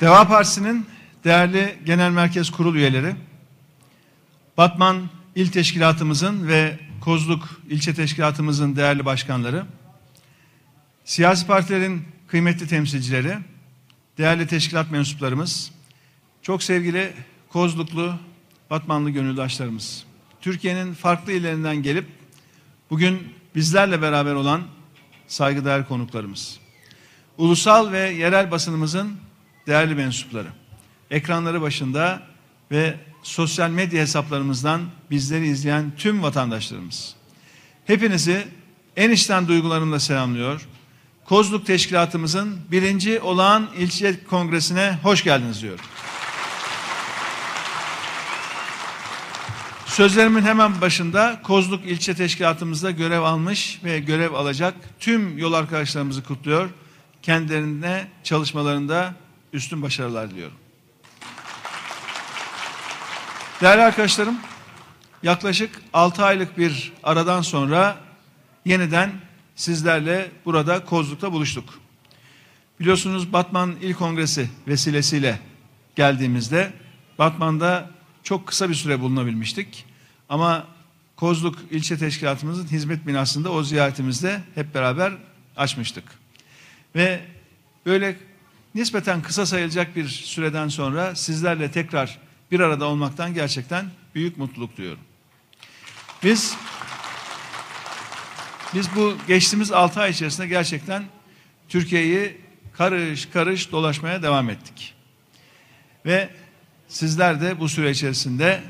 Deva Partisi'nin değerli Genel Merkez Kurul üyeleri, Batman İl Teşkilatımızın ve Kozluk İlçe Teşkilatımızın değerli başkanları, siyasi partilerin kıymetli temsilcileri, değerli teşkilat mensuplarımız, çok sevgili Kozluklu, Batmanlı gönüldaşlarımız, Türkiye'nin farklı illerinden gelip bugün bizlerle beraber olan saygıdeğer konuklarımız, ulusal ve yerel basınımızın değerli mensupları, ekranları başında ve sosyal medya hesaplarımızdan bizleri izleyen tüm vatandaşlarımız. Hepinizi en içten duygularımla selamlıyor. Kozluk Teşkilatımızın birinci olağan ilçe kongresine hoş geldiniz diyorum. Sözlerimin hemen başında Kozluk İlçe Teşkilatımızda görev almış ve görev alacak tüm yol arkadaşlarımızı kutluyor. Kendilerine çalışmalarında üstün başarılar diliyorum. Değerli arkadaşlarım, yaklaşık 6 aylık bir aradan sonra yeniden sizlerle burada Kozluk'ta buluştuk. Biliyorsunuz Batman İl Kongresi vesilesiyle geldiğimizde Batman'da çok kısa bir süre bulunabilmiştik. Ama Kozluk İlçe Teşkilatımızın hizmet binasında o ziyaretimizde hep beraber açmıştık. Ve böyle nispeten kısa sayılacak bir süreden sonra sizlerle tekrar bir arada olmaktan gerçekten büyük mutluluk duyuyorum. Biz biz bu geçtiğimiz 6 ay içerisinde gerçekten Türkiye'yi karış karış dolaşmaya devam ettik. Ve sizler de bu süre içerisinde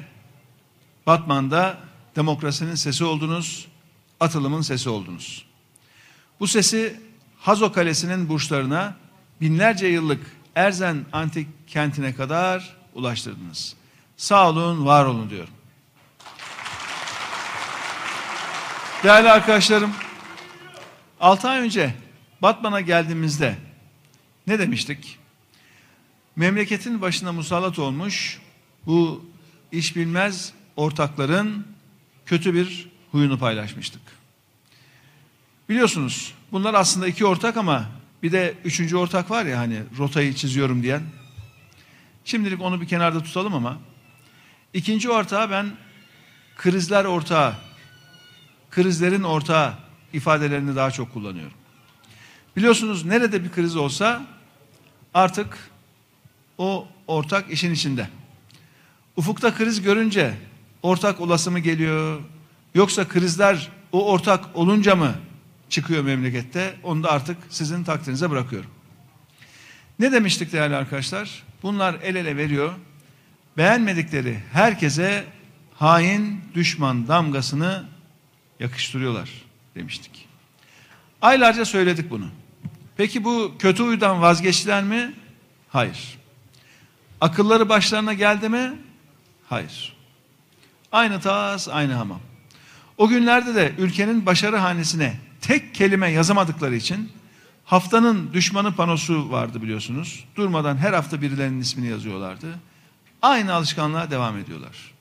Batman'da demokrasinin sesi oldunuz, atılımın sesi oldunuz. Bu sesi Hazo Kalesi'nin burçlarına binlerce yıllık Erzen antik kentine kadar ulaştırdınız. Sağ olun, var olun diyorum. Değerli arkadaşlarım, 6 ay önce Batman'a geldiğimizde ne demiştik? Memleketin başına musallat olmuş bu iş bilmez ortakların kötü bir huyunu paylaşmıştık. Biliyorsunuz bunlar aslında iki ortak ama bir de üçüncü ortak var ya hani rotayı çiziyorum diyen. Şimdilik onu bir kenarda tutalım ama ikinci ortağı ben krizler ortağı, krizlerin ortağı ifadelerini daha çok kullanıyorum. Biliyorsunuz nerede bir kriz olsa artık o ortak işin içinde. Ufukta kriz görünce ortak olası mı geliyor? Yoksa krizler o ortak olunca mı çıkıyor memlekette? Onu da artık sizin takdirinize bırakıyorum. Ne demiştik değerli arkadaşlar? Bunlar el ele veriyor. Beğenmedikleri herkese hain düşman damgasını yakıştırıyorlar demiştik. Aylarca söyledik bunu. Peki bu kötü huydan vazgeçtiler mi? Hayır. Akılları başlarına geldi mi? Hayır. Aynı tas, aynı hamam. O günlerde de ülkenin başarı hanesine tek kelime yazamadıkları için haftanın düşmanı panosu vardı biliyorsunuz. Durmadan her hafta birilerinin ismini yazıyorlardı. Aynı alışkanlığa devam ediyorlar.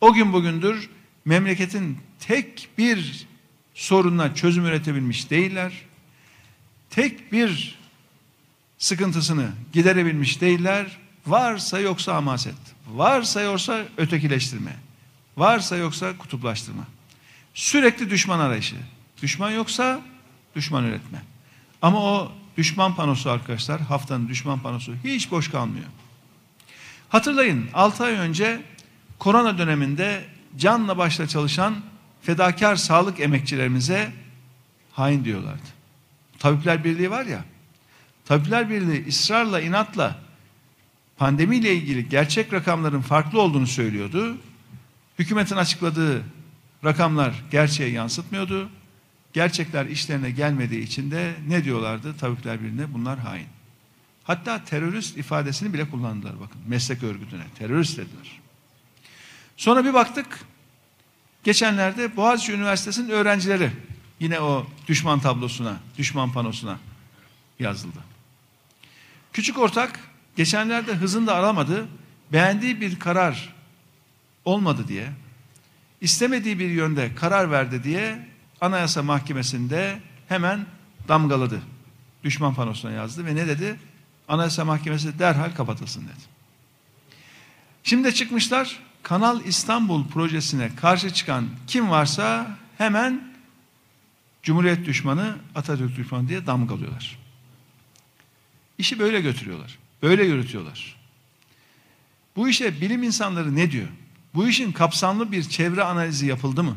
O gün bugündür memleketin tek bir sorununa çözüm üretebilmiş değiller. Tek bir sıkıntısını giderebilmiş değiller. Varsa yoksa amaset. Varsa yoksa ötekileştirme. Varsa yoksa kutuplaştırma. Sürekli düşman arayışı. Düşman yoksa düşman üretme. Ama o düşman panosu arkadaşlar, haftanın düşman panosu hiç boş kalmıyor. Hatırlayın 6 ay önce korona döneminde canla başla çalışan fedakar sağlık emekçilerimize hain diyorlardı. Tabipler Birliği var ya, Tabipler Birliği ısrarla, inatla pandemiyle ilgili gerçek rakamların farklı olduğunu söylüyordu. Hükümetin açıkladığı rakamlar gerçeğe yansıtmıyordu. Gerçekler işlerine gelmediği için de ne diyorlardı Tabipler Birliği'ne? Bunlar hain. Hatta terörist ifadesini bile kullandılar bakın meslek örgütüne. Terörist dediler. Sonra bir baktık geçenlerde Boğaziçi Üniversitesi'nin öğrencileri yine o düşman tablosuna, düşman panosuna yazıldı. Küçük ortak geçenlerde hızını da alamadı. Beğendiği bir karar olmadı diye, istemediği bir yönde karar verdi diye Anayasa Mahkemesi'nde hemen damgaladı. Düşman panosuna yazdı ve ne dedi? Anayasa Mahkemesi derhal kapatılsın dedi. Şimdi çıkmışlar Kanal İstanbul projesine karşı çıkan kim varsa hemen Cumhuriyet düşmanı, Atatürk düşmanı diye damgalıyorlar. İşi böyle götürüyorlar. Böyle yürütüyorlar. Bu işe bilim insanları ne diyor? Bu işin kapsamlı bir çevre analizi yapıldı mı?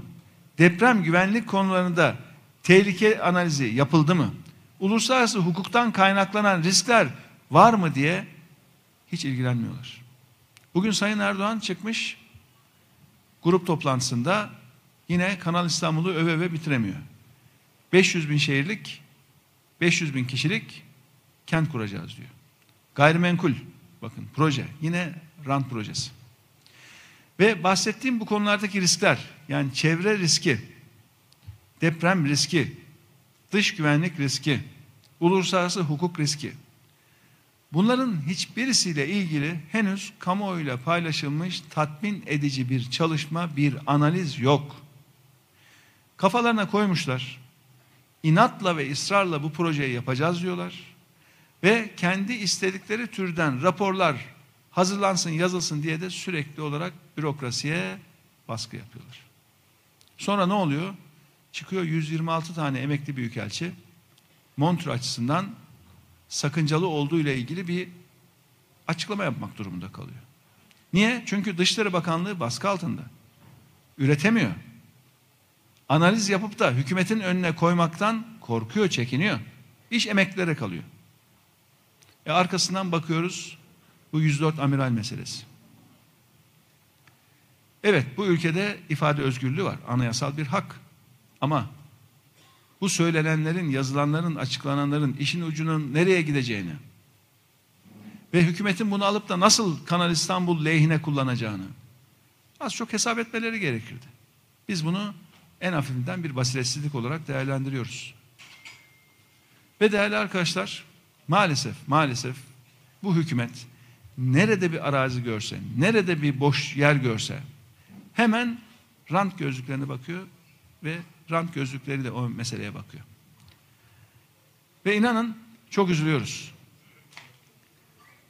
Deprem güvenlik konularında tehlike analizi yapıldı mı? Uluslararası hukuktan kaynaklanan riskler var mı diye hiç ilgilenmiyorlar. Bugün Sayın Erdoğan çıkmış grup toplantısında yine Kanal İstanbul'u öve öve bitiremiyor. 500 bin şehirlik, 500 bin kişilik kent kuracağız diyor. Gayrimenkul, bakın proje, yine rant projesi. Ve bahsettiğim bu konulardaki riskler, yani çevre riski, deprem riski, dış güvenlik riski, uluslararası hukuk riski. Bunların hiçbirisiyle ilgili henüz kamuoyuyla paylaşılmış tatmin edici bir çalışma, bir analiz yok. Kafalarına koymuşlar. İnatla ve ısrarla bu projeyi yapacağız diyorlar. Ve kendi istedikleri türden raporlar hazırlansın, yazılsın diye de sürekli olarak bürokrasiye baskı yapıyorlar. Sonra ne oluyor? Çıkıyor 126 tane emekli büyükelçi Montreux açısından sakıncalı olduğu ile ilgili bir açıklama yapmak durumunda kalıyor. Niye? Çünkü Dışişleri Bakanlığı baskı altında. Üretemiyor. Analiz yapıp da hükümetin önüne koymaktan korkuyor, çekiniyor. İş emeklilere kalıyor. E arkasından bakıyoruz bu 104 amiral meselesi. Evet bu ülkede ifade özgürlüğü var. Anayasal bir hak. Ama bu söylenenlerin, yazılanların, açıklananların işin ucunun nereye gideceğini ve hükümetin bunu alıp da nasıl Kanal İstanbul lehine kullanacağını az çok hesap etmeleri gerekirdi. Biz bunu en hafifinden bir basiretsizlik olarak değerlendiriyoruz. Ve değerli arkadaşlar maalesef maalesef bu hükümet nerede bir arazi görse, nerede bir boş yer görse hemen rant gözlüklerine bakıyor ve rant gözlükleri de o meseleye bakıyor. Ve inanın çok üzülüyoruz.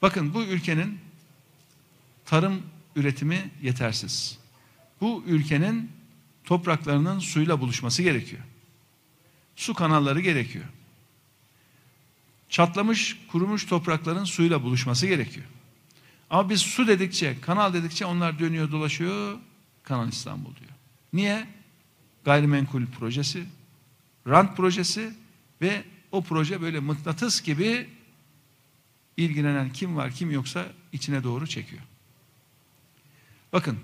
Bakın bu ülkenin tarım üretimi yetersiz. Bu ülkenin topraklarının suyla buluşması gerekiyor. Su kanalları gerekiyor. Çatlamış, kurumuş toprakların suyla buluşması gerekiyor. Ama biz su dedikçe, kanal dedikçe onlar dönüyor, dolaşıyor. Kanal İstanbul diyor. Niye? gayrimenkul projesi, rant projesi ve o proje böyle mıknatıs gibi ilgilenen kim var kim yoksa içine doğru çekiyor. Bakın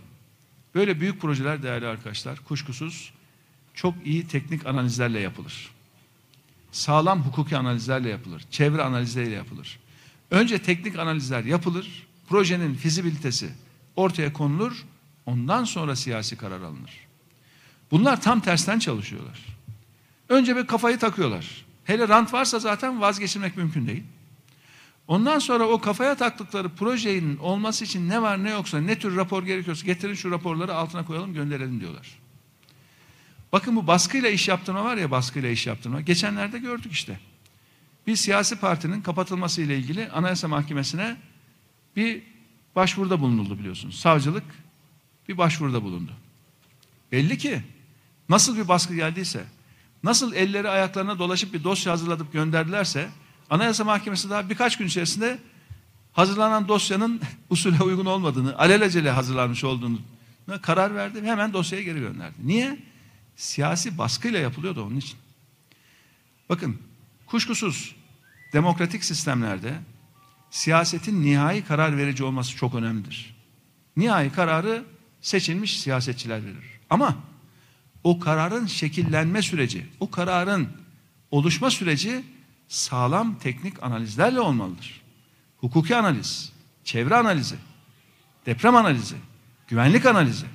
böyle büyük projeler değerli arkadaşlar kuşkusuz çok iyi teknik analizlerle yapılır. Sağlam hukuki analizlerle yapılır. Çevre analizleriyle yapılır. Önce teknik analizler yapılır. Projenin fizibilitesi ortaya konulur. Ondan sonra siyasi karar alınır. Bunlar tam tersten çalışıyorlar. Önce bir kafayı takıyorlar. Hele rant varsa zaten vazgeçilmek mümkün değil. Ondan sonra o kafaya taktıkları projenin olması için ne var ne yoksa ne tür rapor gerekiyorsa getirin şu raporları altına koyalım gönderelim diyorlar. Bakın bu baskıyla iş yaptırma var ya baskıyla iş yaptırma. Geçenlerde gördük işte. Bir siyasi partinin kapatılması ile ilgili Anayasa Mahkemesi'ne bir başvuruda bulunuldu biliyorsunuz. Savcılık bir başvuruda bulundu. Belli ki Nasıl bir baskı geldiyse, nasıl elleri ayaklarına dolaşıp bir dosya hazırlatıp gönderdilerse, Anayasa Mahkemesi daha birkaç gün içerisinde hazırlanan dosyanın usule uygun olmadığını, alelacele hazırlanmış olduğunu karar verdi ve hemen dosyayı geri gönderdi. Niye? Siyasi baskıyla yapılıyordu onun için. Bakın, kuşkusuz demokratik sistemlerde siyasetin nihai karar verici olması çok önemlidir. Nihai kararı seçilmiş siyasetçiler verir. Ama o kararın şekillenme süreci, o kararın oluşma süreci sağlam teknik analizlerle olmalıdır. Hukuki analiz, çevre analizi, deprem analizi, güvenlik analizi.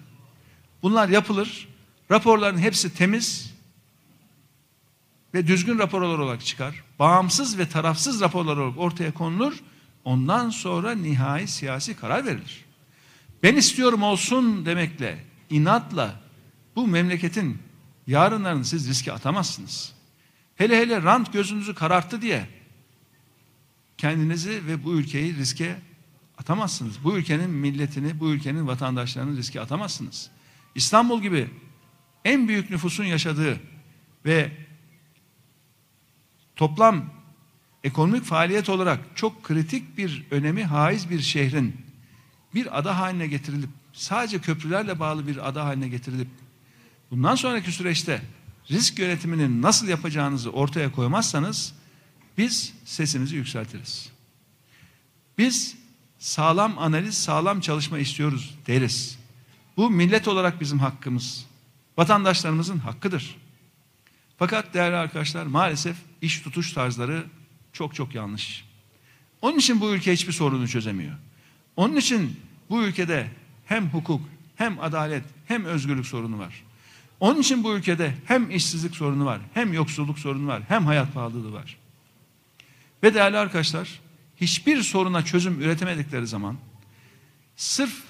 Bunlar yapılır. Raporların hepsi temiz ve düzgün raporlar olarak çıkar. Bağımsız ve tarafsız raporlar olarak ortaya konulur. Ondan sonra nihai siyasi karar verilir. Ben istiyorum olsun demekle, inatla, bu memleketin yarınlarını siz riske atamazsınız. Hele hele rant gözünüzü kararttı diye kendinizi ve bu ülkeyi riske atamazsınız. Bu ülkenin milletini, bu ülkenin vatandaşlarını riske atamazsınız. İstanbul gibi en büyük nüfusun yaşadığı ve toplam ekonomik faaliyet olarak çok kritik bir önemi haiz bir şehrin bir ada haline getirilip sadece köprülerle bağlı bir ada haline getirilip bundan sonraki süreçte risk yönetiminin nasıl yapacağınızı ortaya koymazsanız biz sesimizi yükseltiriz. Biz sağlam analiz, sağlam çalışma istiyoruz deriz. Bu millet olarak bizim hakkımız. Vatandaşlarımızın hakkıdır. Fakat değerli arkadaşlar maalesef iş tutuş tarzları çok çok yanlış. Onun için bu ülke hiçbir sorunu çözemiyor. Onun için bu ülkede hem hukuk, hem adalet, hem özgürlük sorunu var. Onun için bu ülkede hem işsizlik sorunu var, hem yoksulluk sorunu var, hem hayat pahalılığı var. Ve değerli arkadaşlar, hiçbir soruna çözüm üretemedikleri zaman sırf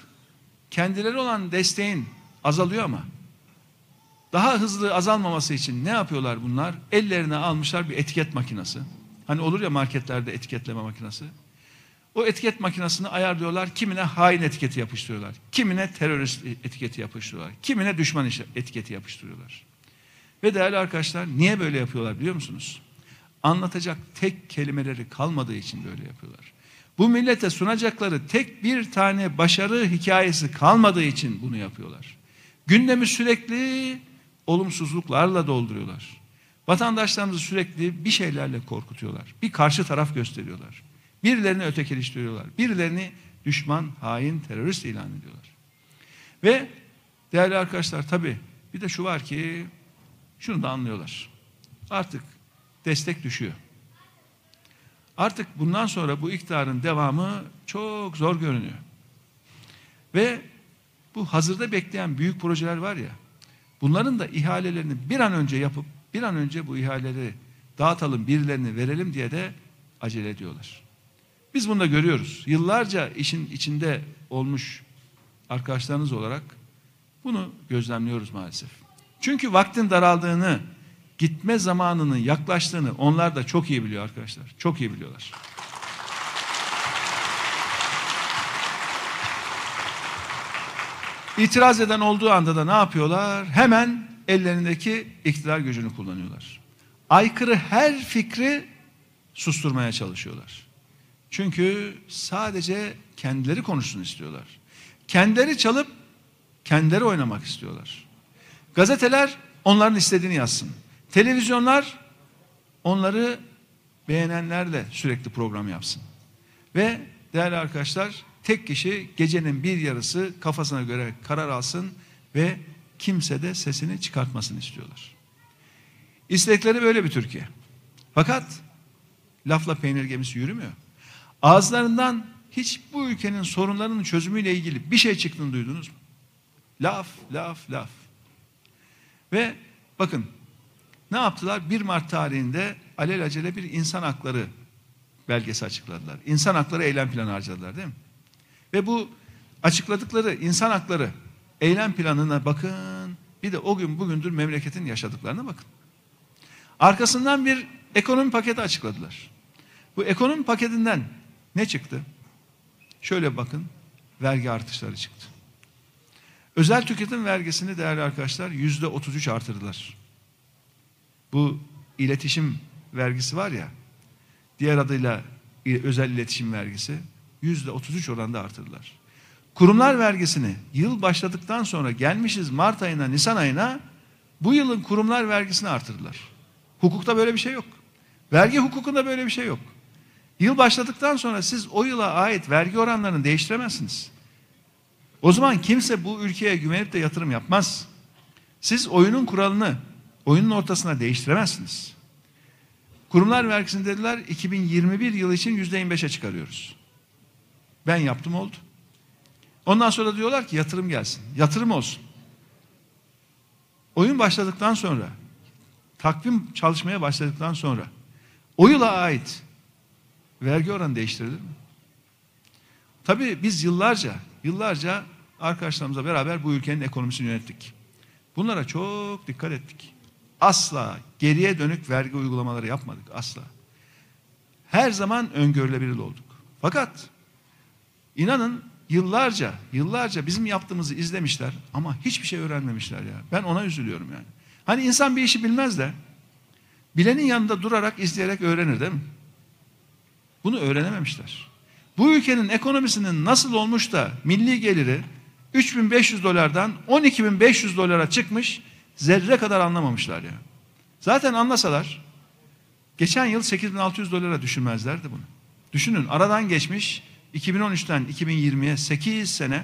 kendileri olan desteğin azalıyor ama daha hızlı azalmaması için ne yapıyorlar bunlar? Ellerine almışlar bir etiket makinesi. Hani olur ya marketlerde etiketleme makinesi. O etiket makinesini ayarlıyorlar. Kimine hain etiketi yapıştırıyorlar. Kimine terörist etiketi yapıştırıyorlar. Kimine düşman etiketi yapıştırıyorlar. Ve değerli arkadaşlar niye böyle yapıyorlar biliyor musunuz? Anlatacak tek kelimeleri kalmadığı için böyle yapıyorlar. Bu millete sunacakları tek bir tane başarı hikayesi kalmadığı için bunu yapıyorlar. Gündemi sürekli olumsuzluklarla dolduruyorlar. Vatandaşlarımızı sürekli bir şeylerle korkutuyorlar. Bir karşı taraf gösteriyorlar. Birilerini ötekileştiriyorlar. Birilerini düşman, hain, terörist ilan ediyorlar. Ve değerli arkadaşlar tabii bir de şu var ki şunu da anlıyorlar. Artık destek düşüyor. Artık bundan sonra bu iktidarın devamı çok zor görünüyor. Ve bu hazırda bekleyen büyük projeler var ya, bunların da ihalelerini bir an önce yapıp bir an önce bu ihaleleri dağıtalım, birilerini verelim diye de acele ediyorlar. Biz bunu da görüyoruz. Yıllarca işin içinde olmuş arkadaşlarınız olarak bunu gözlemliyoruz maalesef. Çünkü vaktin daraldığını, gitme zamanının yaklaştığını onlar da çok iyi biliyor arkadaşlar. Çok iyi biliyorlar. İtiraz eden olduğu anda da ne yapıyorlar? Hemen ellerindeki iktidar gücünü kullanıyorlar. Aykırı her fikri susturmaya çalışıyorlar. Çünkü sadece kendileri konuşsun istiyorlar. Kendileri çalıp kendileri oynamak istiyorlar. Gazeteler onların istediğini yazsın. Televizyonlar onları beğenenlerle sürekli program yapsın. Ve değerli arkadaşlar tek kişi gecenin bir yarısı kafasına göre karar alsın ve kimse de sesini çıkartmasını istiyorlar. İstekleri böyle bir Türkiye. Fakat lafla peynir gemisi yürümüyor. Ağızlarından hiç bu ülkenin sorunlarının çözümüyle ilgili bir şey çıktığını duydunuz mu? Laf, laf, laf. Ve bakın ne yaptılar? 1 Mart tarihinde alelacele bir insan hakları belgesi açıkladılar. İnsan hakları eylem planı harcadılar değil mi? Ve bu açıkladıkları insan hakları eylem planına bakın. Bir de o gün bugündür memleketin yaşadıklarına bakın. Arkasından bir ekonomi paketi açıkladılar. Bu ekonomi paketinden ne çıktı? Şöyle bakın, vergi artışları çıktı. Özel tüketim vergisini değerli arkadaşlar yüzde 33 artırdılar. Bu iletişim vergisi var ya, diğer adıyla özel iletişim vergisi yüzde 33 oranda artırdılar. Kurumlar vergisini yıl başladıktan sonra gelmişiz Mart ayına, Nisan ayına bu yılın kurumlar vergisini artırdılar. Hukukta böyle bir şey yok. Vergi hukukunda böyle bir şey yok. Yıl başladıktan sonra siz o yıla ait vergi oranlarını değiştiremezsiniz. O zaman kimse bu ülkeye güvenip de yatırım yapmaz. Siz oyunun kuralını oyunun ortasına değiştiremezsiniz. Kurumlar vergisini dediler 2021 yılı için yüzde 25'e çıkarıyoruz. Ben yaptım oldu. Ondan sonra diyorlar ki yatırım gelsin. Yatırım olsun. Oyun başladıktan sonra takvim çalışmaya başladıktan sonra o yıla ait vergi oranı değiştirilir mi? Tabii biz yıllarca, yıllarca arkadaşlarımızla beraber bu ülkenin ekonomisini yönettik. Bunlara çok dikkat ettik. Asla geriye dönük vergi uygulamaları yapmadık asla. her zaman öngörülebilir olduk. Fakat inanın yıllarca, yıllarca bizim yaptığımızı izlemişler ama hiçbir şey öğrenmemişler ya. Ben ona üzülüyorum yani. Hani insan bir işi bilmez de bilenin yanında durarak, izleyerek öğrenir değil mi? Bunu öğrenememişler. Bu ülkenin ekonomisinin nasıl olmuş da milli geliri 3500 dolardan 12500 dolara çıkmış zerre kadar anlamamışlar ya. Zaten anlasalar geçen yıl 8600 dolara düşürmezlerdi bunu. Düşünün aradan geçmiş 2013'ten 2020'ye 8 sene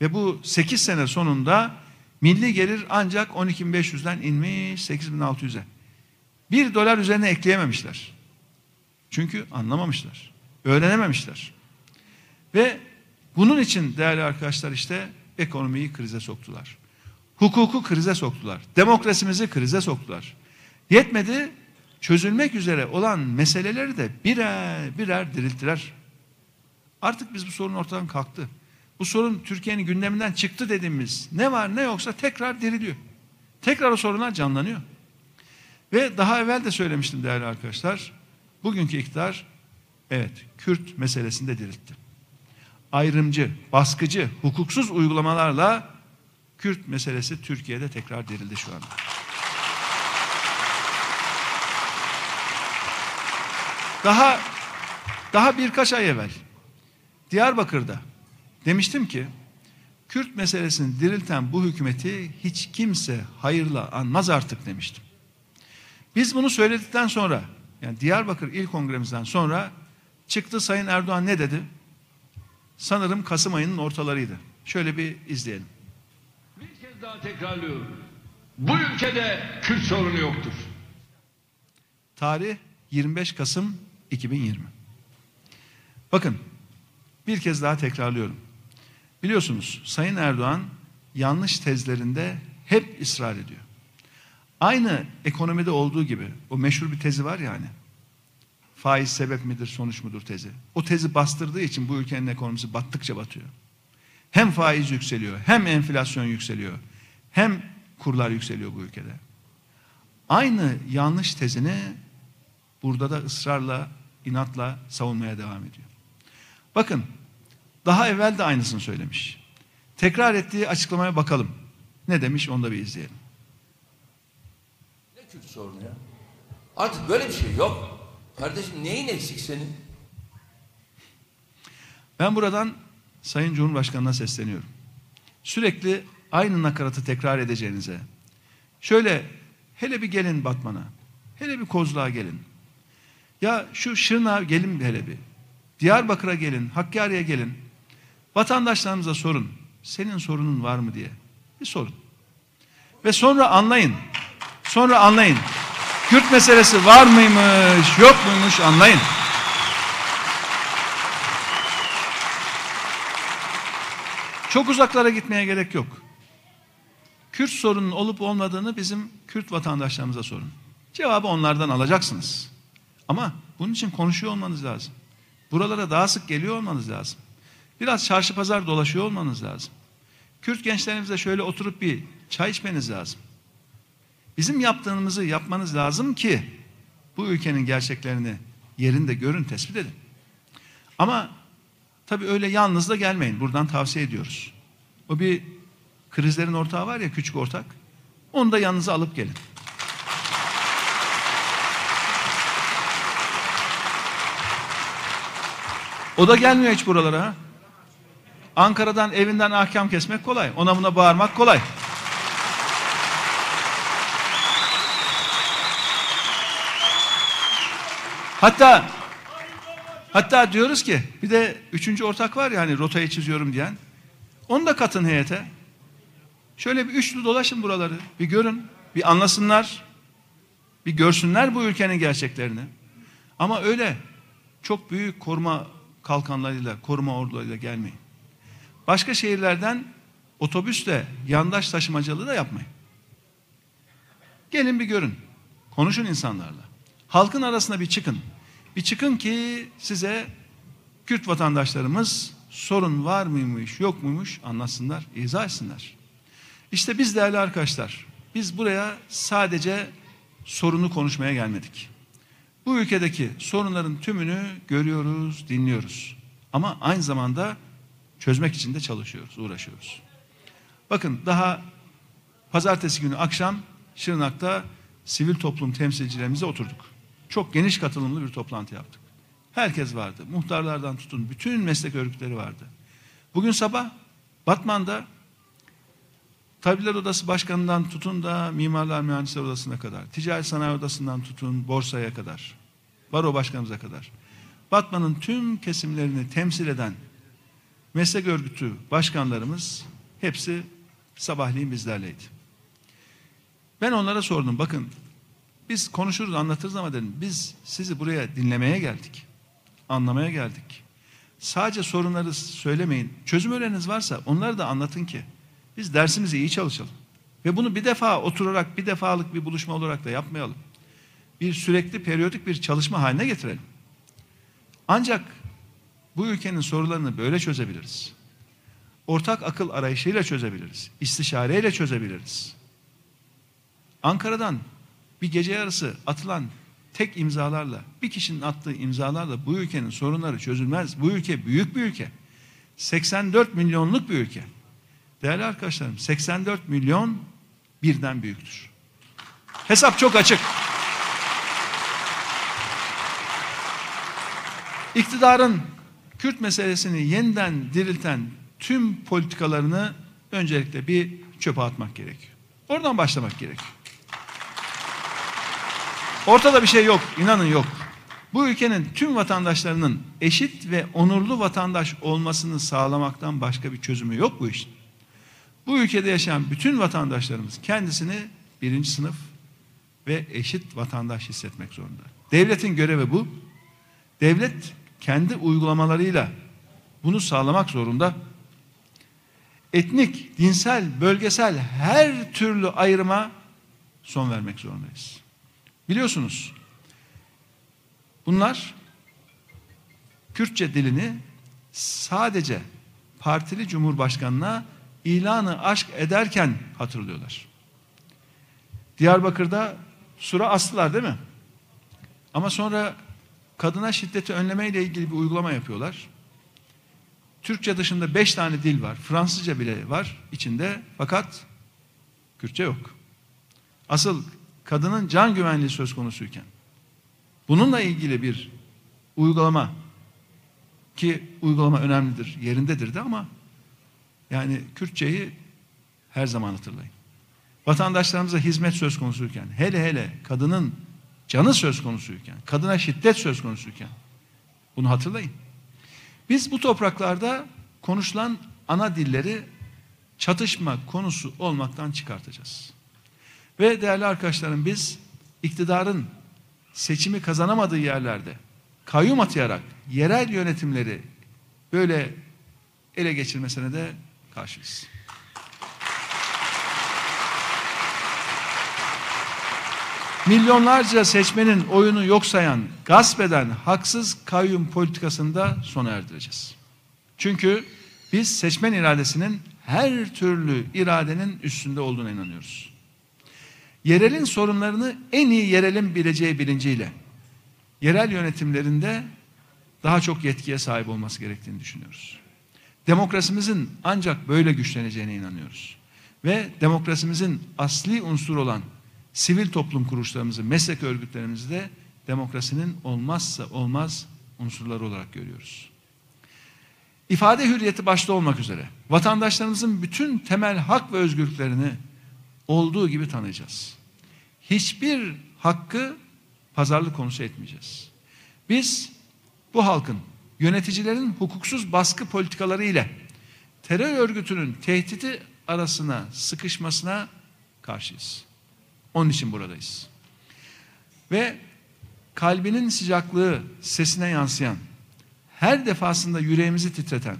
ve bu 8 sene sonunda milli gelir ancak 12.500'den inmiş 8.600'e. Bir dolar üzerine ekleyememişler. Çünkü anlamamışlar. Öğrenememişler. Ve bunun için değerli arkadaşlar işte ekonomiyi krize soktular. Hukuku krize soktular. Demokrasimizi krize soktular. Yetmedi çözülmek üzere olan meseleleri de birer birer dirilttiler. Artık biz bu sorun ortadan kalktı. Bu sorun Türkiye'nin gündeminden çıktı dediğimiz ne var ne yoksa tekrar diriliyor. Tekrar o sorunlar canlanıyor. Ve daha evvel de söylemiştim değerli arkadaşlar. Bugünkü iktidar evet Kürt meselesinde diriltti. Ayrımcı, baskıcı, hukuksuz uygulamalarla Kürt meselesi Türkiye'de tekrar dirildi şu anda. Daha daha birkaç ay evvel Diyarbakır'da demiştim ki Kürt meselesini dirilten bu hükümeti hiç kimse hayırla anmaz artık demiştim. Biz bunu söyledikten sonra yani Diyarbakır İl Kongremizden sonra çıktı Sayın Erdoğan ne dedi? Sanırım Kasım ayının ortalarıydı. Şöyle bir izleyelim. Bir kez daha tekrarlıyorum. Bu ülkede Kürt sorunu yoktur. Tarih 25 Kasım 2020. Bakın bir kez daha tekrarlıyorum. Biliyorsunuz Sayın Erdoğan yanlış tezlerinde hep ısrar ediyor. Aynı ekonomide olduğu gibi o meşhur bir tezi var ya hani. Faiz sebep midir sonuç mudur tezi. O tezi bastırdığı için bu ülkenin ekonomisi battıkça batıyor. Hem faiz yükseliyor hem enflasyon yükseliyor. Hem kurlar yükseliyor bu ülkede. Aynı yanlış tezini burada da ısrarla, inatla savunmaya devam ediyor. Bakın daha evvel de aynısını söylemiş. Tekrar ettiği açıklamaya bakalım. Ne demiş onu da bir izleyelim. Ne Kürt sorunu ya? Artık böyle bir şey yok. Kardeşim neyin eksik senin? Ben buradan Sayın Cumhurbaşkanı'na sesleniyorum. Sürekli aynı nakaratı tekrar edeceğinize, şöyle hele bir gelin Batman'a, hele bir Kozluğa gelin. Ya şu Şırnak'a gelin hele bir. Diyarbakır'a gelin, Hakkari'ye gelin. Vatandaşlarımıza sorun. Senin sorunun var mı diye. Bir sorun. Ve sonra anlayın. Sonra anlayın. Kürt meselesi var mıymış, yok muymuş anlayın. Çok uzaklara gitmeye gerek yok. Kürt sorunun olup olmadığını bizim Kürt vatandaşlarımıza sorun. Cevabı onlardan alacaksınız. Ama bunun için konuşuyor olmanız lazım. Buralara daha sık geliyor olmanız lazım. Biraz çarşı pazar dolaşıyor olmanız lazım. Kürt gençlerimize şöyle oturup bir çay içmeniz lazım. Bizim yaptığımızı yapmanız lazım ki bu ülkenin gerçeklerini yerinde görün, tespit edin. Ama tabii öyle yalnız da gelmeyin. Buradan tavsiye ediyoruz. O bir krizlerin ortağı var ya küçük ortak. Onu da yanınıza alıp gelin. O da gelmiyor hiç buralara. Ha? Ankara'dan evinden ahkam kesmek kolay. Ona buna bağırmak kolay. Hatta hatta diyoruz ki bir de üçüncü ortak var ya hani rotayı çiziyorum diyen. Onu da katın heyete. Şöyle bir üçlü dolaşın buraları. Bir görün. Bir anlasınlar. Bir görsünler bu ülkenin gerçeklerini. Ama öyle çok büyük koruma kalkanlarıyla, koruma ordularıyla gelmeyin. Başka şehirlerden otobüsle yandaş taşımacılığı da yapmayın. Gelin bir görün. Konuşun insanlarla. Halkın arasına bir çıkın. Bir çıkın ki size Kürt vatandaşlarımız sorun var mıymış, yok muymuş anlatsınlar, izah etsinler. İşte biz değerli arkadaşlar, biz buraya sadece sorunu konuşmaya gelmedik. Bu ülkedeki sorunların tümünü görüyoruz, dinliyoruz. Ama aynı zamanda çözmek için de çalışıyoruz, uğraşıyoruz. Bakın daha pazartesi günü akşam Şırnak'ta sivil toplum temsilcilerimizle oturduk. Çok geniş katılımlı bir toplantı yaptık. Herkes vardı. Muhtarlardan tutun bütün meslek örgütleri vardı. Bugün sabah Batman'da Tabipler Odası Başkanı'ndan tutun da Mimarlar Mühendisler Odası'na kadar, Ticaret Sanayi Odası'ndan tutun borsaya kadar, Baro Başkanımıza kadar, Batman'ın tüm kesimlerini temsil eden meslek örgütü başkanlarımız hepsi sabahleyin bizlerleydi. Ben onlara sordum bakın biz konuşuruz anlatırız ama dedim biz sizi buraya dinlemeye geldik. Anlamaya geldik. Sadece sorunları söylemeyin. Çözüm öneriniz varsa onları da anlatın ki biz dersimizi iyi çalışalım. Ve bunu bir defa oturarak bir defalık bir buluşma olarak da yapmayalım. Bir sürekli periyodik bir çalışma haline getirelim. Ancak bu ülkenin sorularını böyle çözebiliriz. Ortak akıl arayışıyla çözebiliriz. İstişareyle çözebiliriz. Ankara'dan bir gece yarısı atılan tek imzalarla, bir kişinin attığı imzalarla bu ülkenin sorunları çözülmez. Bu ülke büyük bir ülke. 84 milyonluk bir ülke. Değerli arkadaşlarım 84 milyon birden büyüktür. Hesap çok açık. İktidarın Kürt meselesini yeniden dirilten tüm politikalarını öncelikle bir çöpe atmak gerekiyor. Oradan başlamak gerekiyor. Ortada bir şey yok, inanın yok. Bu ülkenin tüm vatandaşlarının eşit ve onurlu vatandaş olmasını sağlamaktan başka bir çözümü yok bu işin. Bu ülkede yaşayan bütün vatandaşlarımız kendisini birinci sınıf ve eşit vatandaş hissetmek zorunda. Devletin görevi bu. Devlet kendi uygulamalarıyla bunu sağlamak zorunda. Etnik, dinsel, bölgesel her türlü ayrıma son vermek zorundayız. Biliyorsunuz bunlar Kürtçe dilini sadece partili cumhurbaşkanına ilanı aşk ederken hatırlıyorlar. Diyarbakır'da sura astılar değil mi? Ama sonra kadına şiddeti önleme ile ilgili bir uygulama yapıyorlar. Türkçe dışında beş tane dil var. Fransızca bile var içinde fakat Kürtçe yok. Asıl kadının can güvenliği söz konusuyken bununla ilgili bir uygulama ki uygulama önemlidir, yerindedir de ama yani Kürtçeyi her zaman hatırlayın. Vatandaşlarımıza hizmet söz konusuyken, hele hele kadının canı söz konusuyken, kadına şiddet söz konusuyken bunu hatırlayın. Biz bu topraklarda konuşulan ana dilleri çatışma konusu olmaktan çıkartacağız. Ve değerli arkadaşlarım biz iktidarın seçimi kazanamadığı yerlerde kayyum atayarak yerel yönetimleri böyle ele geçirmesine de karşıyız. Milyonlarca seçmenin oyunu yok sayan, gasp eden haksız kayyum politikasında sona erdireceğiz. Çünkü biz seçmen iradesinin her türlü iradenin üstünde olduğuna inanıyoruz. Yerelin sorunlarını en iyi yerelin bileceği bilinciyle yerel yönetimlerinde daha çok yetkiye sahip olması gerektiğini düşünüyoruz. Demokrasimizin ancak böyle güçleneceğine inanıyoruz. Ve demokrasimizin asli unsur olan sivil toplum kuruluşlarımızı, meslek örgütlerimizi de demokrasinin olmazsa olmaz unsurları olarak görüyoruz. İfade hürriyeti başta olmak üzere vatandaşlarımızın bütün temel hak ve özgürlüklerini olduğu gibi tanıyacağız. Hiçbir hakkı pazarlık konusu etmeyeceğiz. Biz bu halkın yöneticilerin hukuksuz baskı politikaları ile terör örgütünün tehdidi arasına sıkışmasına karşıyız. Onun için buradayız. Ve kalbinin sıcaklığı sesine yansıyan, her defasında yüreğimizi titreten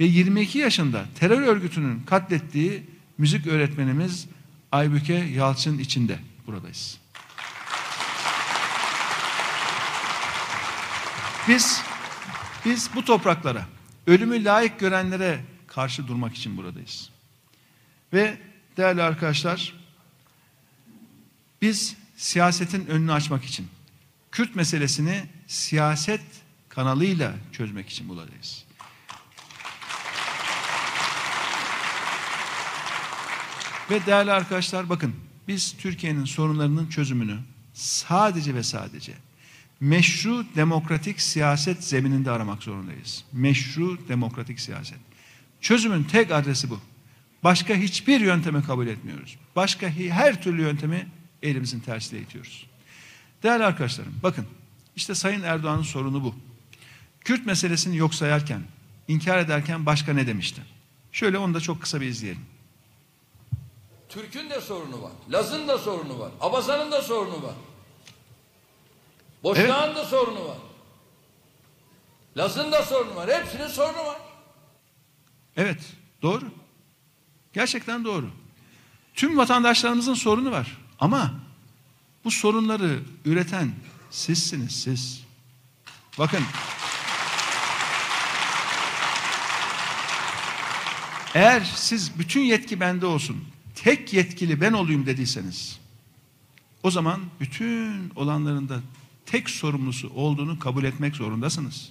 ve 22 yaşında terör örgütünün katlettiği müzik öğretmenimiz Aybüke Yalçın içinde buradayız. Biz biz bu topraklara ölümü layık görenlere karşı durmak için buradayız. Ve değerli arkadaşlar biz siyasetin önünü açmak için Kürt meselesini siyaset kanalıyla çözmek için buradayız. Ve değerli arkadaşlar bakın biz Türkiye'nin sorunlarının çözümünü sadece ve sadece meşru demokratik siyaset zemininde aramak zorundayız. Meşru demokratik siyaset. Çözümün tek adresi bu. Başka hiçbir yöntemi kabul etmiyoruz. Başka her türlü yöntemi elimizin tersiyle itiyoruz. Değerli arkadaşlarım bakın işte Sayın Erdoğan'ın sorunu bu. Kürt meselesini yok sayarken, inkar ederken başka ne demişti? Şöyle onu da çok kısa bir izleyelim. Türk'ün de sorunu var. Laz'ın da sorunu var. Abazan'ın da sorunu var. Boşnağın da sorunu var. Laz'ın da sorunu var. Hepsinin sorunu var. Evet, doğru. Gerçekten doğru. Tüm vatandaşlarımızın sorunu var. Ama bu sorunları üreten sizsiniz siz. Bakın. Eğer siz bütün yetki bende olsun, tek yetkili ben olayım dediyseniz, o zaman bütün olanların da tek sorumlusu olduğunu kabul etmek zorundasınız.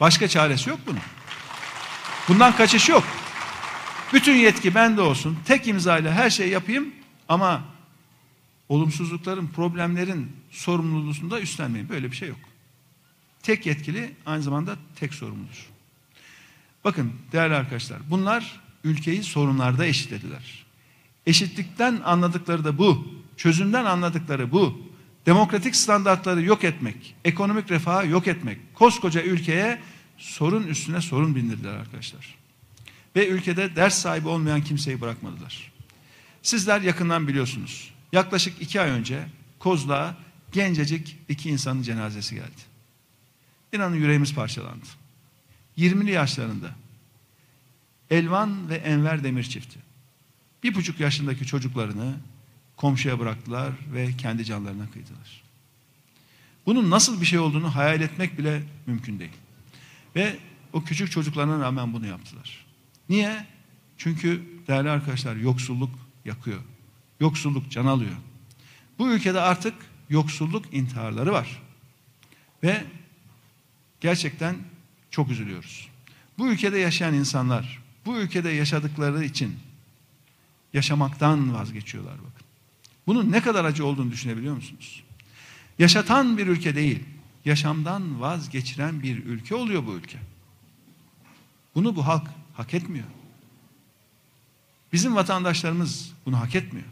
Başka çaresi yok bunun. Bundan kaçış yok. Bütün yetki bende olsun. Tek imzayla her şeyi yapayım ama olumsuzlukların, problemlerin sorumluluğunu da üstlenmeyin. Böyle bir şey yok. Tek yetkili aynı zamanda tek sorumludur. Bakın değerli arkadaşlar bunlar ülkeyi sorunlarda eşitlediler. Eşitlikten anladıkları da bu. Çözümden anladıkları bu. Demokratik standartları yok etmek, ekonomik refahı yok etmek. Koskoca ülkeye sorun üstüne sorun bindirdiler arkadaşlar. Ve ülkede ders sahibi olmayan kimseyi bırakmadılar. Sizler yakından biliyorsunuz. Yaklaşık iki ay önce Kozluğa gencecik iki insanın cenazesi geldi. İnanın yüreğimiz parçalandı. 20'li yaşlarında Elvan ve Enver Demir çifti. Bir buçuk yaşındaki çocuklarını komşuya bıraktılar ve kendi canlarına kıydılar. Bunun nasıl bir şey olduğunu hayal etmek bile mümkün değil. Ve o küçük çocuklarına rağmen bunu yaptılar. Niye? Çünkü değerli arkadaşlar yoksulluk yakıyor. Yoksulluk can alıyor. Bu ülkede artık yoksulluk intiharları var. Ve gerçekten çok üzülüyoruz. Bu ülkede yaşayan insanlar bu ülkede yaşadıkları için yaşamaktan vazgeçiyorlar bakın. Bunun ne kadar acı olduğunu düşünebiliyor musunuz? Yaşatan bir ülke değil, yaşamdan vazgeçiren bir ülke oluyor bu ülke. Bunu bu halk hak etmiyor. Bizim vatandaşlarımız bunu hak etmiyor.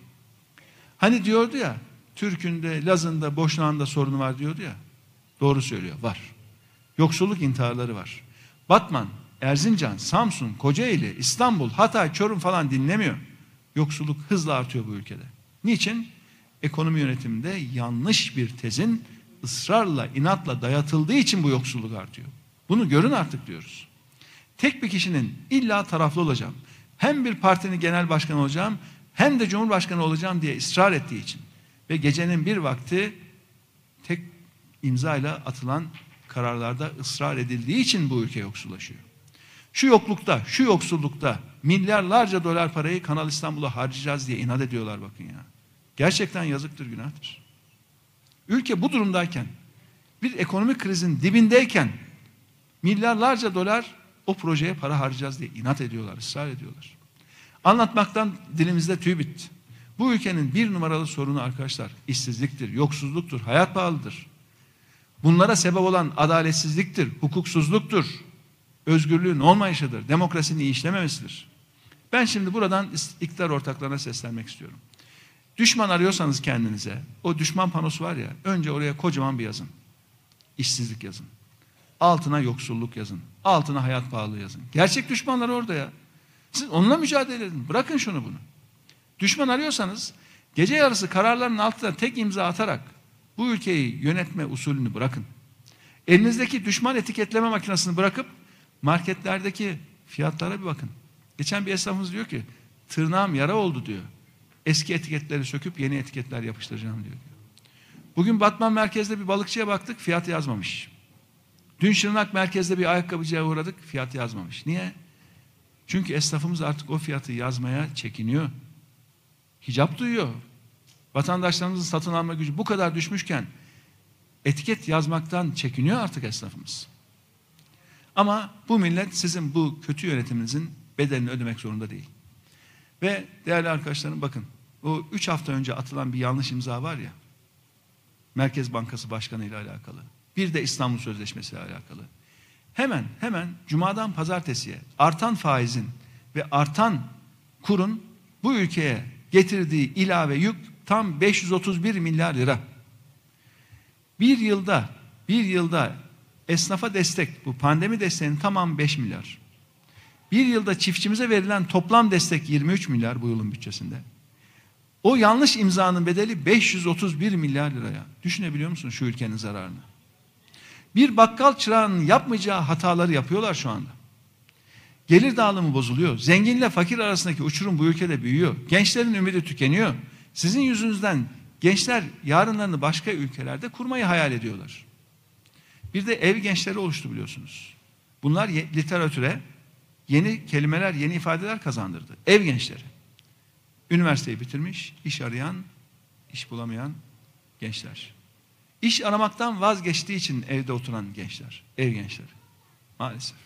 Hani diyordu ya, Türk'ünde, Laz'ında, Boşnağ'ında sorunu var diyordu ya. Doğru söylüyor, var. Yoksulluk intiharları var. Batman, Erzincan, Samsun, Kocaeli, İstanbul, Hatay, Çorum falan dinlemiyor. Yoksulluk hızla artıyor bu ülkede. Niçin? Ekonomi yönetiminde yanlış bir tezin ısrarla, inatla dayatıldığı için bu yoksulluk artıyor. Bunu görün artık diyoruz. Tek bir kişinin illa taraflı olacağım. Hem bir partinin genel başkanı olacağım hem de cumhurbaşkanı olacağım diye ısrar ettiği için ve gecenin bir vakti tek imzayla atılan kararlarda ısrar edildiği için bu ülke yoksullaşıyor. Şu yoklukta, şu yoksullukta milyarlarca dolar parayı Kanal İstanbul'a harcayacağız diye inat ediyorlar bakın ya. Gerçekten yazıktır, günahtır. Ülke bu durumdayken, bir ekonomik krizin dibindeyken milyarlarca dolar o projeye para harcayacağız diye inat ediyorlar, ısrar ediyorlar. Anlatmaktan dilimizde tüy bitti. Bu ülkenin bir numaralı sorunu arkadaşlar işsizliktir, yoksulluktur, hayat pahalıdır. Bunlara sebep olan adaletsizliktir, hukuksuzluktur, özgürlüğün olmayışıdır, demokrasinin iyi işlememesidir. Ben şimdi buradan iktidar ortaklarına seslenmek istiyorum. Düşman arıyorsanız kendinize, o düşman panosu var ya, önce oraya kocaman bir yazın. İşsizlik yazın. Altına yoksulluk yazın. Altına hayat pahalı yazın. Gerçek düşmanlar orada ya. Siz onunla mücadele edin. Bırakın şunu bunu. Düşman arıyorsanız gece yarısı kararların altına tek imza atarak bu ülkeyi yönetme usulünü bırakın. Elinizdeki düşman etiketleme makinesini bırakıp marketlerdeki fiyatlara bir bakın. Geçen bir esnafımız diyor ki tırnağım yara oldu diyor. Eski etiketleri söküp yeni etiketler yapıştıracağım diyor. Bugün Batman merkezde bir balıkçıya baktık fiyat yazmamış. Dün Şırnak merkezde bir ayakkabıcıya uğradık fiyat yazmamış. Niye? Çünkü esnafımız artık o fiyatı yazmaya çekiniyor. Hicap duyuyor. Vatandaşlarımızın satın alma gücü bu kadar düşmüşken etiket yazmaktan çekiniyor artık esnafımız. Ama bu millet sizin bu kötü yönetiminizin bedelini ödemek zorunda değil. Ve değerli arkadaşlarım bakın o üç hafta önce atılan bir yanlış imza var ya Merkez Bankası Başkanı ile alakalı. Bir de İstanbul Sözleşmesi ile alakalı. Hemen hemen cumadan pazartesiye artan faizin ve artan kurun bu ülkeye getirdiği ilave yük tam 531 milyar lira. Bir yılda bir yılda esnafa destek bu pandemi desteğinin tamam 5 milyar. Bir yılda çiftçimize verilen toplam destek 23 milyar bu yılın bütçesinde. O yanlış imzanın bedeli 531 milyar liraya. Düşünebiliyor musun şu ülkenin zararını? Bir bakkal çırağının yapmayacağı hataları yapıyorlar şu anda. Gelir dağılımı bozuluyor. Zenginle fakir arasındaki uçurum bu ülkede büyüyor. Gençlerin ümidi tükeniyor. Sizin yüzünüzden gençler yarınlarını başka ülkelerde kurmayı hayal ediyorlar. Bir de ev gençleri oluştu biliyorsunuz. Bunlar literatüre yeni kelimeler, yeni ifadeler kazandırdı. Ev gençleri. Üniversiteyi bitirmiş, iş arayan, iş bulamayan gençler. İş aramaktan vazgeçtiği için evde oturan gençler, ev gençleri. Maalesef.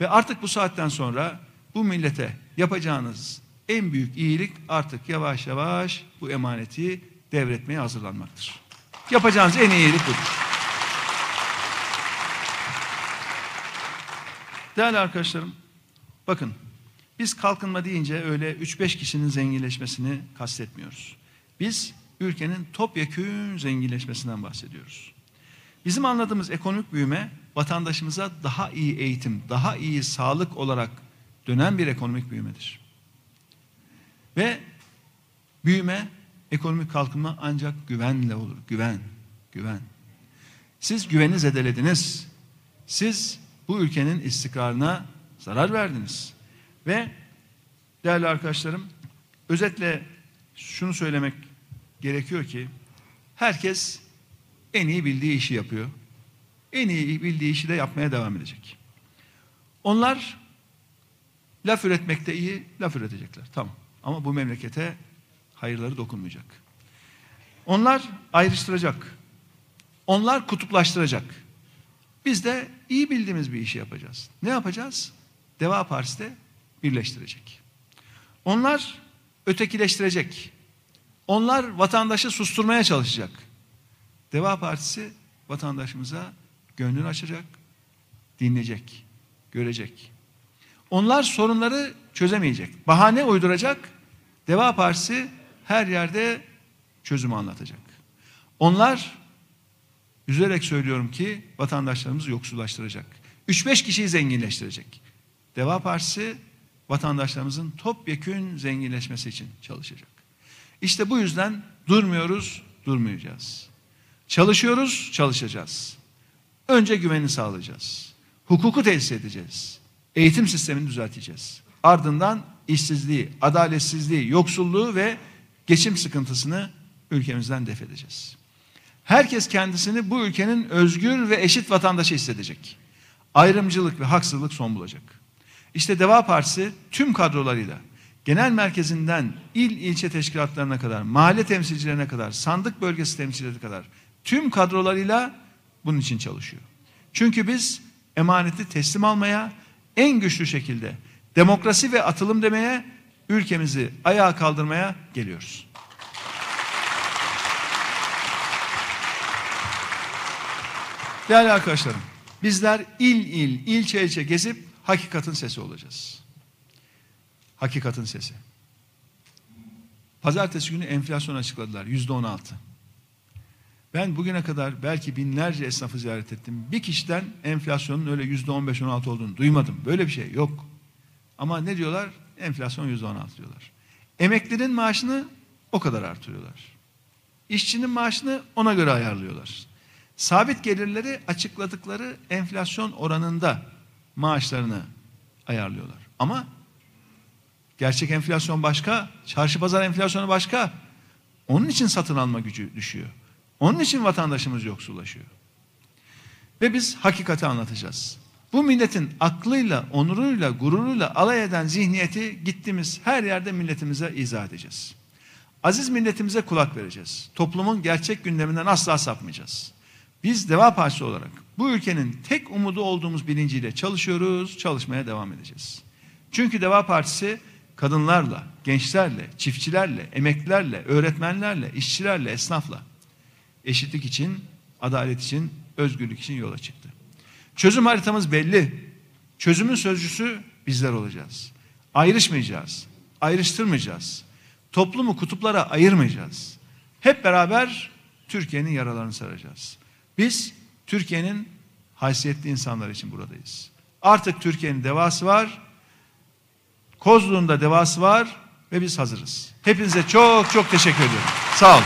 Ve artık bu saatten sonra bu millete yapacağınız en büyük iyilik artık yavaş yavaş bu emaneti devretmeye hazırlanmaktır. Yapacağınız en iyi iyilik budur. Değerli arkadaşlarım, bakın biz kalkınma deyince öyle 3-5 kişinin zenginleşmesini kastetmiyoruz. Biz ülkenin topyekün zenginleşmesinden bahsediyoruz. Bizim anladığımız ekonomik büyüme vatandaşımıza daha iyi eğitim, daha iyi sağlık olarak dönen bir ekonomik büyümedir. Ve büyüme, ekonomik kalkınma ancak güvenle olur. Güven, güven. Siz güveni zedelediniz. Siz bu ülkenin istikrarına zarar verdiniz. Ve değerli arkadaşlarım, özetle şunu söylemek gerekiyor ki herkes en iyi bildiği işi yapıyor. En iyi bildiği işi de yapmaya devam edecek. Onlar laf üretmekte iyi, laf üretecekler. Tamam. Ama bu memlekete hayırları dokunmayacak. Onlar ayrıştıracak. Onlar kutuplaştıracak. Biz de iyi bildiğimiz bir işi yapacağız. Ne yapacağız? Deva Partisi de birleştirecek. Onlar ötekileştirecek. Onlar vatandaşı susturmaya çalışacak. Deva Partisi vatandaşımıza gönlünü açacak, dinleyecek, görecek. Onlar sorunları çözemeyecek. Bahane uyduracak. Deva Partisi her yerde çözümü anlatacak. Onlar üzülerek söylüyorum ki vatandaşlarımızı yoksullaştıracak. 3-5 kişiyi zenginleştirecek. Deva Partisi vatandaşlarımızın topyekün zenginleşmesi için çalışacak. İşte bu yüzden durmuyoruz, durmayacağız. Çalışıyoruz, çalışacağız. Önce güveni sağlayacağız. Hukuku tesis edeceğiz. Eğitim sistemini düzelteceğiz. Ardından işsizliği, adaletsizliği, yoksulluğu ve geçim sıkıntısını ülkemizden def edeceğiz. Herkes kendisini bu ülkenin özgür ve eşit vatandaşı hissedecek. Ayrımcılık ve haksızlık son bulacak. İşte Deva Partisi tüm kadrolarıyla genel merkezinden il ilçe teşkilatlarına kadar, mahalle temsilcilerine kadar, sandık bölgesi temsilcileri kadar tüm kadrolarıyla bunun için çalışıyor. Çünkü biz emaneti teslim almaya en güçlü şekilde demokrasi ve atılım demeye ülkemizi ayağa kaldırmaya geliyoruz. Değerli arkadaşlarım, bizler il il, ilçe ilçe gezip hakikatin sesi olacağız. Hakikatin sesi. Pazartesi günü enflasyon açıkladılar. Yüzde on altı. Ben bugüne kadar belki binlerce esnafı ziyaret ettim. Bir kişiden enflasyonun öyle yüzde on beş on altı olduğunu duymadım. Böyle bir şey yok. Ama ne diyorlar? Enflasyon yüzde on altı diyorlar. Emeklinin maaşını o kadar artırıyorlar. İşçinin maaşını ona göre ayarlıyorlar. Sabit gelirleri açıkladıkları enflasyon oranında maaşlarını ayarlıyorlar. Ama gerçek enflasyon başka, çarşı pazar enflasyonu başka. Onun için satın alma gücü düşüyor. Onun için vatandaşımız yoksullaşıyor. Ve biz hakikati anlatacağız. Bu milletin aklıyla, onuruyla, gururuyla alay eden zihniyeti gittiğimiz her yerde milletimize izah edeceğiz. Aziz milletimize kulak vereceğiz. Toplumun gerçek gündeminden asla sapmayacağız. Biz Deva Partisi olarak bu ülkenin tek umudu olduğumuz bilinciyle çalışıyoruz, çalışmaya devam edeceğiz. Çünkü Deva Partisi kadınlarla, gençlerle, çiftçilerle, emeklilerle, öğretmenlerle, işçilerle, esnafla eşitlik için, adalet için, özgürlük için yola çıktı. Çözüm haritamız belli. Çözümün sözcüsü bizler olacağız. Ayrışmayacağız, ayrıştırmayacağız. Toplumu kutuplara ayırmayacağız. Hep beraber Türkiye'nin yaralarını saracağız. Biz Türkiye'nin haysiyetli insanlar için buradayız. Artık Türkiye'nin devası var. Kozluğun da devası var ve biz hazırız. Hepinize çok çok teşekkür ediyorum. Sağ olun.